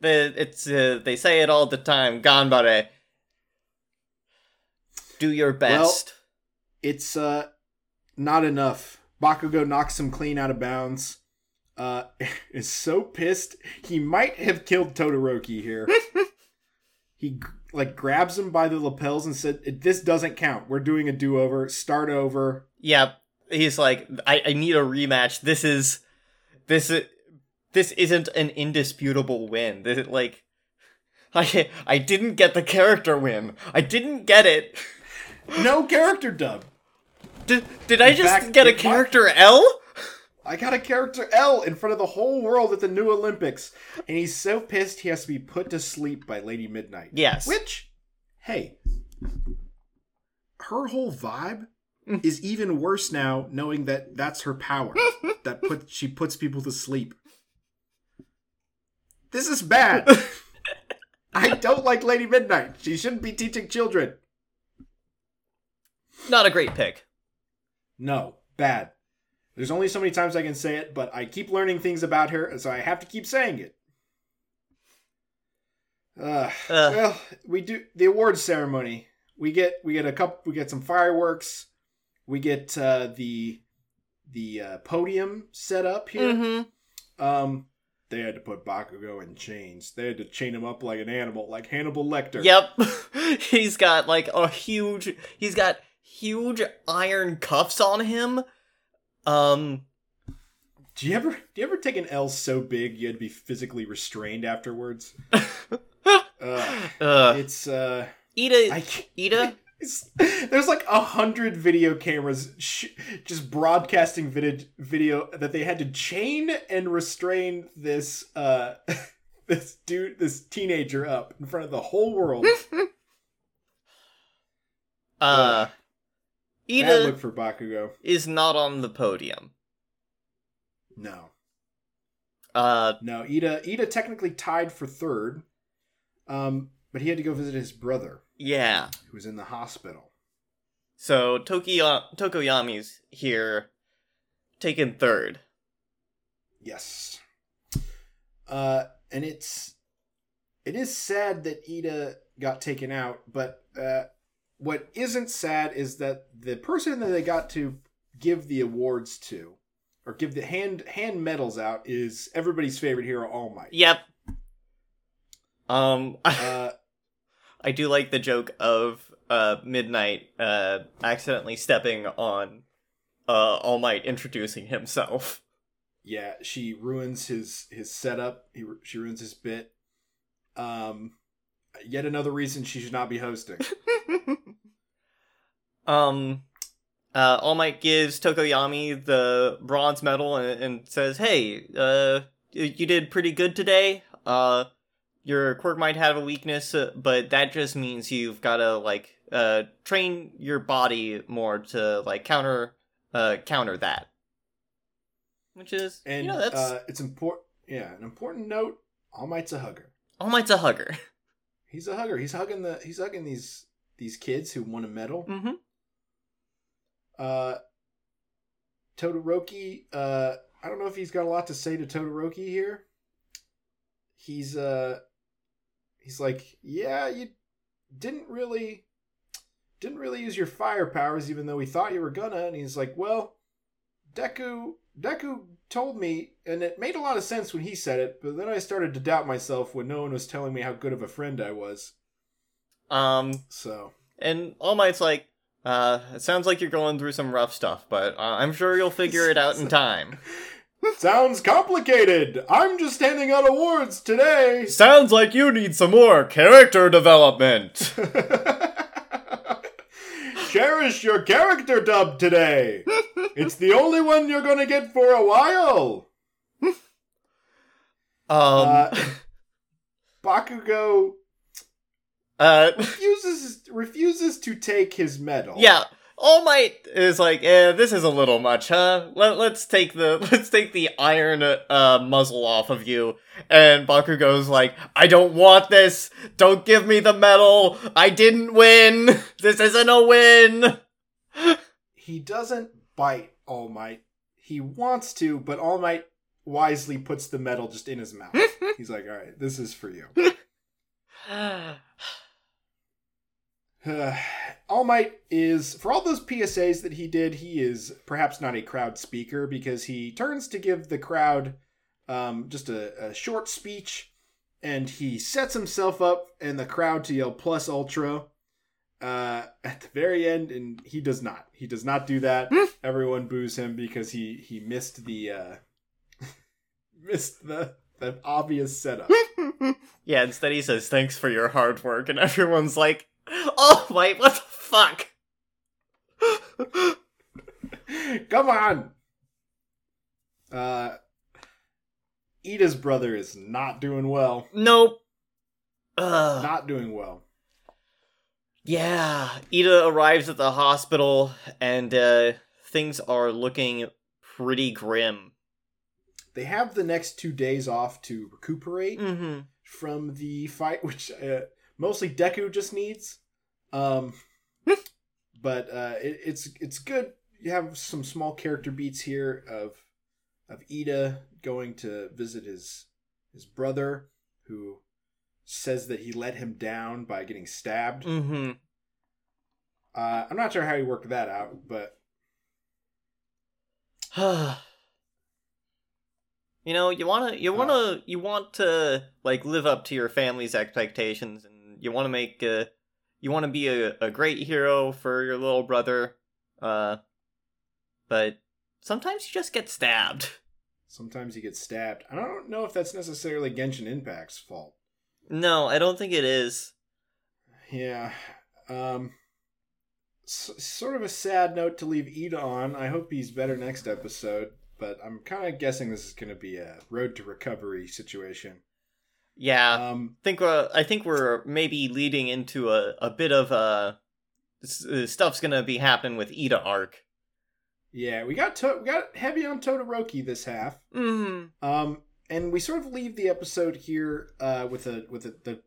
The, it's uh, they say it all the time. Ganbare. Do your best. It's uh not enough. Bakugo knocks him clean out of bounds. Uh, is so pissed he might have killed Todoroki here. he like grabs him by the lapels and said, "This doesn't count. We're doing a do-over. Start over." Yep. He's like, I, I need a rematch. This is, this is, this isn't an indisputable win. This like, I I didn't get the character win. I didn't get it. No character dub. Did did I just fact, get a character L? I got a character L in front of the whole world at the new Olympics, and he's so pissed he has to be put to sleep by Lady Midnight. Yes. Which, hey, her whole vibe. is even worse now, knowing that that's her power. that put she puts people to sleep. This is bad. I don't like Lady Midnight. She shouldn't be teaching children. Not a great pick. No, bad. There's only so many times I can say it, but I keep learning things about her, so I have to keep saying it. Uh, Uh. well, we do the awards ceremony. We get we get a couple. We get some fireworks. We get uh, the the uh, podium set up here. Mm-hmm. Um, they had to put Bakugo in chains. They had to chain him up like an animal, like Hannibal Lecter. Yep. he's got like a huge he's got huge iron cuffs on him. Um Do you ever do you ever take an L so big you had to be physically restrained afterwards? Ugh. uh It's uh, Iida I Iida there's like a hundred video cameras sh- just broadcasting video video that they had to chain and restrain this uh this dude this teenager up in front of the whole world. uh Bad Iida look for Bakugo. is not on the podium. No, Uh no. Iida Iida technically tied for third, um, but he had to go visit his brother yeah. Who's in the hospital. So Tokyo Tokoyami's here taken third. Yes. Uh, and it's it is sad that Iida got taken out, but uh, what isn't sad is that the person that they got to give the awards to, or give the hand hand medals out, is everybody's favorite hero, All Might. Yep. Um Uh, I do like the joke of uh Midnight uh accidentally stepping on uh All Might introducing himself. yeah, she ruins his his setup. He, she ruins his bit. Um, yet another reason she should not be hosting. um uh All Might gives Tokoyami the bronze medal and, and says, "Hey, uh you did pretty good today. Uh your quirk might have a weakness, uh, but that just means you've got to like uh train your body more to like counter uh counter that." Which is, And you know, that's uh, it's important. Yeah, an important note. All Might's a hugger. All Might's a hugger. He's a hugger. He's hugging the. He's hugging these these kids who won a medal. Mm-hmm. Uh, Todoroki. Uh, I don't know if he's got a lot to say to Todoroki here. He's uh, he's like, yeah, you didn't really, didn't really use your fire powers, even though we thought you were gonna. And he's like, well, Deku, Deku told me, and it made a lot of sense when he said it. But then I started to doubt myself when no one was telling me how good of a friend I was. Um, So and All Might's like, uh, it sounds like you're going through some rough stuff, but uh, I'm sure you'll figure it out in time. Sounds complicated. I'm just handing out awards today. Sounds like you need some more character development. Cherish your character dub today. It's the only one you're gonna get for a while. Um, Uh, Bakugo uh, refuses refuses to take his medal. yeah. All Might is like, eh, this is a little much, huh? Let, let's take the let's take the iron uh, muzzle off of you. And Bakugo's like, I don't want this. Don't give me the medal. I didn't win. This isn't a win. he doesn't bite All Might. He wants to, but All Might wisely puts the medal just in his mouth. He's like, "All right, this is for you." Uh, all Might is, for all those PSAs that he did, he is perhaps not a crowd speaker because he turns to give the crowd um, just a, a short speech and he sets himself up in the crowd to yell plus ultra uh, at the very end, and he does not. He does not do that. Everyone boos him because he he missed the uh, missed the the obvious setup. yeah, instead he says, thanks for your hard work, and everyone's like, oh, wait, what the fuck? Come on. Uh, Iida's brother is not doing well. Nope. Ugh. Not doing well. Yeah, Iida arrives at the hospital, and uh, things are looking pretty grim. They have the next two days off to recuperate Mm-hmm. from the fight, which uh, mostly Deku just needs. Um, but uh, it, it's it's good. You have some small character beats here of of Iida going to visit his his brother, who says that he let him down by getting stabbed. Mm-hmm. Uh, I'm not sure how he worked that out, but you know, you wanna, you wanna, you want to like live up to your family's expectations, and you want to make, uh, you want to be a, a great hero for your little brother, uh, but sometimes you just get stabbed. sometimes you get stabbed. I don't know if that's necessarily Genshin Impact's fault. No, I don't think it is. Yeah. Um s- sort of a sad note to leave Iida on. I hope he's better next episode, but I'm kind of guessing this is going to be a road to recovery situation. Yeah, Um I think we're, I think we're maybe leading into a, a bit of uh, s- uh, stuff's gonna be happening with Iida arc. yeah, we got to- we got heavy on Todoroki this half. Mm-hmm. Um and we sort of leave the episode here uh with a with a, the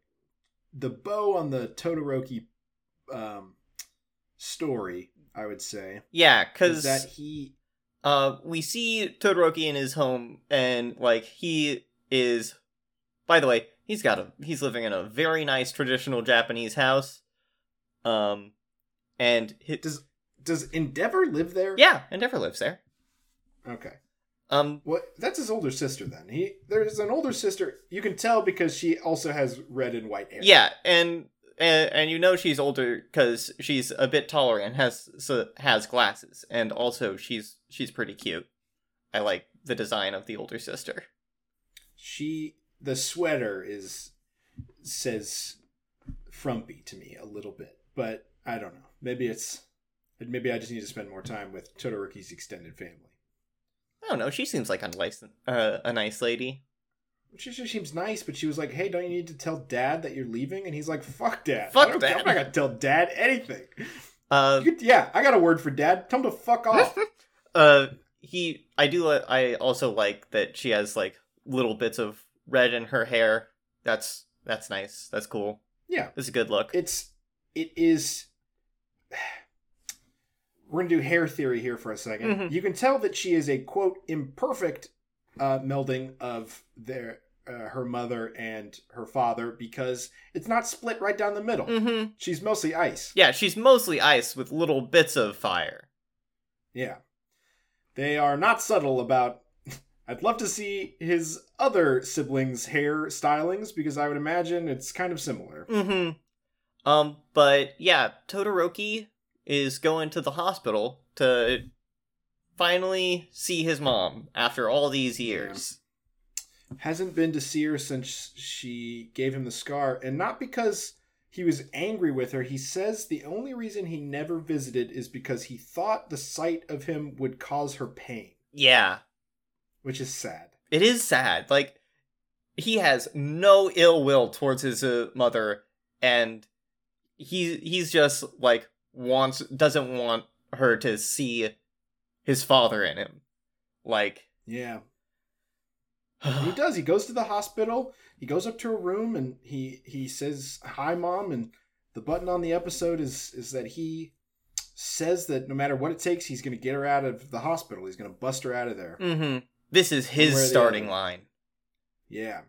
the bow on the Todoroki um story, I would say. Yeah, because that he uh, we see Todoroki in his home, and like he is. By the way, he's got a he's living in a very nice traditional Japanese house. Um, and hi does does Endeavor live there? yeah, Endeavor lives there. Okay. Um, What? That's his older sister. Then he there's an older sister. You can tell because she also has red and white hair. yeah, and and, and you know she's older because she's a bit taller and has so, has glasses, and also she's she's pretty cute. I like the design of the older sister. She the sweater is says frumpy to me a little bit, but I don't know. Maybe it's maybe I just need to spend more time with Todoroki's extended family. I don't know. She seems like a nice uh, a nice lady. She just seems nice, but she was like, "Hey, don't you need to tell Dad that you're leaving?" And he's like, "Fuck Dad. Fuck Dad. I'm not gonna tell Dad anything." Uh, could- yeah, I got a word for Dad. Tell him to fuck off. uh he i do i also like that she has like little bits of red in her hair. That's that's nice. That's cool. Yeah, it's a good look. It's it is we're gonna do hair theory here for a 2nd Mhm. you can tell that she is a quote imperfect uh, melding of their uh, her mother and her father because it's not split right down the middle. Mm-hmm. She's mostly ice. Yeah she's mostly ice with little bits of fire. Yeah. They are not subtle about i'd love to see his other siblings hair stylings because i would imagine it's kind of similar. Mm-hmm. Um but yeah todoroki is going to the hospital to finally see his mom after all these years. Hasn't been to see her since she gave him the scar, and not because he was angry with her. He says the only reason he never visited is because he thought the sight of him would cause her pain, yeah which is sad. it is sad. Like he has no ill will towards his uh, mother, and he he's just like wants doesn't want her to see his father in him. Like Yeah. he does. He goes to the hospital. He goes up to her room and he he says, "Hi, mom." And the button on the episode is is that he says that no matter what it takes, he's going to get her out of the hospital. He's going to bust her out of there. hmm This is One way or his starting line. Yeah.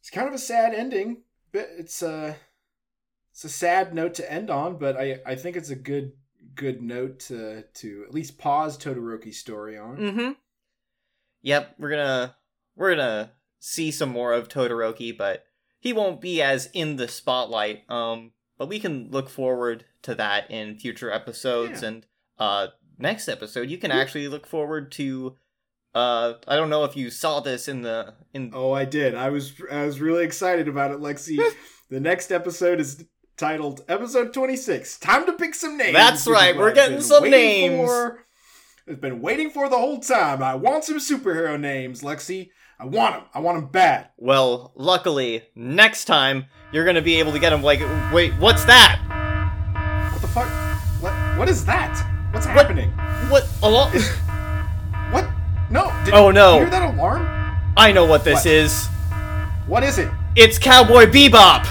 It's kind of a sad ending, but it's uh it's a sad note to end on, but I I think it's a good good note to to at least pause Todoroki's story on. Mm-hmm. Yep, we're gonna we're gonna see some more of Todoroki, but he won't be as in the spotlight. Um, but we can look forward to that in future episodes. Yeah. And uh, next episode, you can actually look forward to. Uh, I don't know if you saw this in the in. Oh, I did. I was I was really excited about it, Lexi. the next episode is titled Episode 26. Time to pick some names. That's right, we're getting some names. for. I've been waiting for the whole time. I want some superhero names, Lexi. I want them. I want them bad. Well, luckily, next time you're gonna be able to get them Like, wait, what's that? What the fuck? What? What is that? What's happening? What? A lo- What? No. Did, Oh, no. You hear that alarm? I know what this What? is. What is it? It's Cowboy Bebop.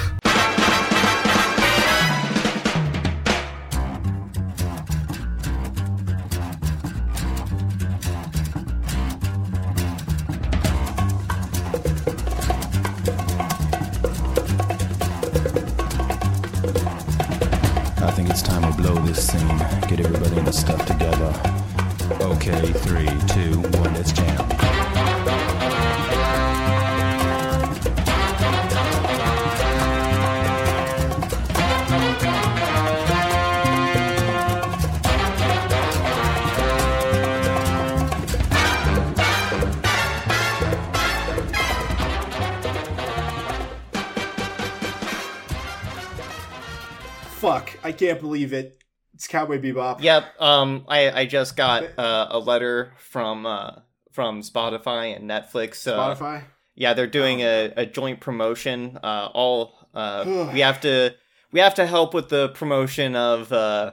I can't believe it. It's Cowboy Bebop. Yep. Um, I I just got uh, a letter from uh from Spotify and Netflix. Uh, Spotify. Yeah, they're doing a, a joint promotion. Uh, all uh, we have to we have to help with the promotion of uh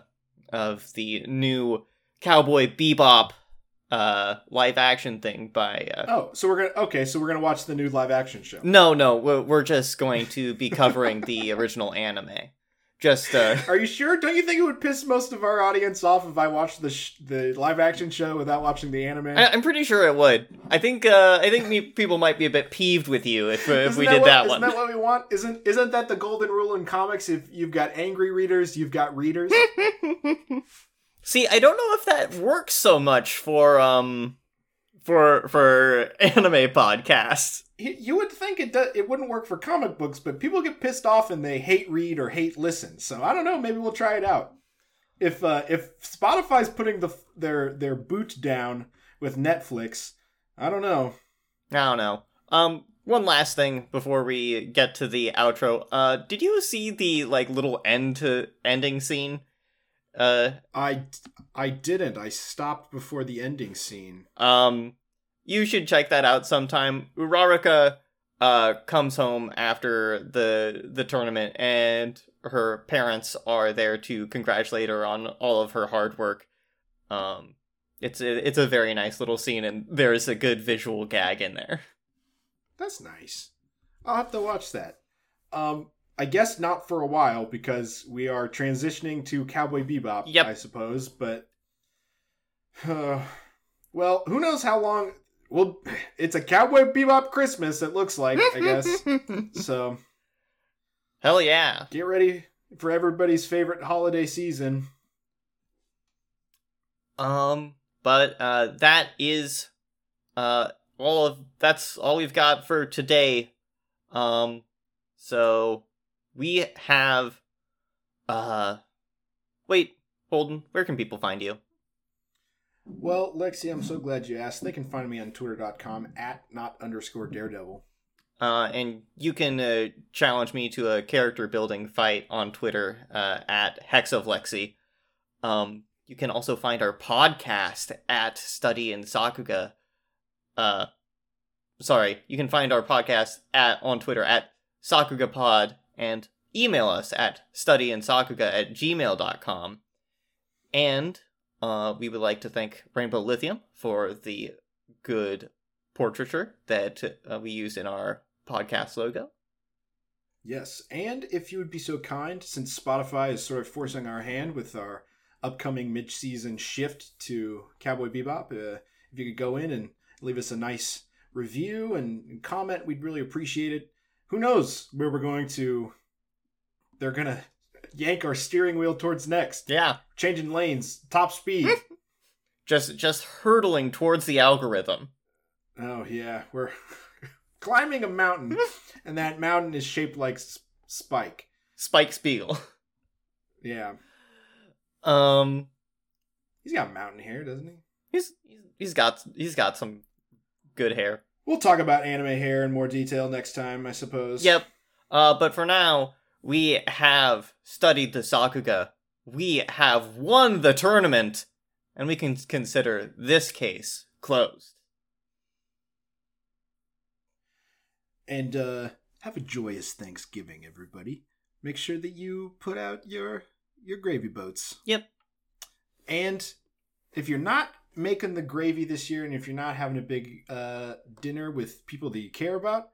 of the new Cowboy Bebop uh live action thing by uh, Oh, so we're gonna okay. So we're gonna watch the new live action show. no no we're, we're just going to be covering the original anime. Just uh Are you sure? Don't you think it would piss most of our audience off if I watched the sh- the live action show without watching the anime? I, I'm pretty sure it would. I think uh, I think me, people might be a bit peeved with you if, uh, if we that did what, that isn't one. that what we want? Isn't isn't that the golden rule in comics? If you've got angry readers, you've got readers. See, I don't know if that works so much for um for for anime podcasts. You would think it do- it wouldn't work for comic books, but people get pissed off and they hate read or hate listen. So I don't know. Maybe we'll try it out. If uh, if Spotify's putting the their their boot down with Netflix, I don't know. I don't know. Um, one last thing before we get to the outro. Uh, did you see the like little end to ending scene? Uh, I I didn't. I stopped before the ending scene. um, you should check that out sometime. Uraraka uh comes home after the the tournament and her parents are there to congratulate her on all of her hard work. Um it's a, it's a very nice little scene and there's a good visual gag in there. That's nice. I'll have to watch that. Um, I guess not for a while because we are transitioning to Cowboy Bebop. Yep. I suppose, but uh, well, who knows how long? Well, it's a Cowboy Bebop Christmas. It looks like, I guess. so Hell yeah. get ready for everybody's favorite holiday season. Um but uh that is uh all of that's all we've got for today. Um so we have uh wait, Holden, where can people find you? Well, Lexi, I'm so glad you asked. They can find me on twitter.com at not underscore daredevil. Uh, and you can uh, challenge me to a character building fight on Twitter uh, at Hex of Lexi. Um, you can also find our podcast at Study in Sakuga. Uh, sorry, you can find our podcast at on Twitter at Sakuga Pod and email us at studyinsakuga at gmail.com. And uh, we would like to thank Rainbow Lithium for the good portraiture that uh, we use in our podcast logo. Yes, and if you would be so kind, since Spotify is sort of forcing our hand with our upcoming mid-season shift to Cowboy Bebop, uh, if you could go in and leave us a nice review and, comment, we'd really appreciate it. Who knows where we're going to? They're gonna yank our steering wheel towards next. Yeah, Changing lanes, top speed. just just hurtling towards the algorithm. oh yeah, we're climbing a mountain, and that mountain is shaped like S- Spike. Spike Spiegel. Yeah, Um, he's got mountain hair, doesn't he? he's he's- he's got he's got some good hair. We'll talk about anime hair in more detail next time, I suppose. Yep. Uh, but for now, we have studied the Sakuga. We have won the tournament, and we can consider this case closed. And uh have a joyous Thanksgiving, everybody. Make sure that you put out your your gravy boats. Yep. And if you're not making the gravy this year, and if you're not having a big uh, dinner with people that you care about,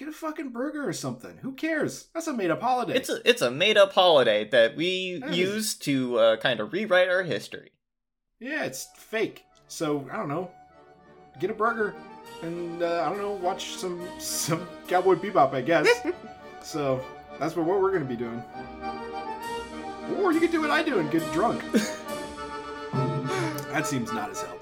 get a fucking burger or something. Who cares? That's a made up holiday. It's a it's a made up holiday that we That is- use to uh, kind of rewrite our history. yeah, it's fake. So I don't know. Get a burger, and uh, I don't know. Watch some some Cowboy Bebop, I guess. so that's what we're gonna be doing. Or you could do what I do and get drunk. that seems not as helpful.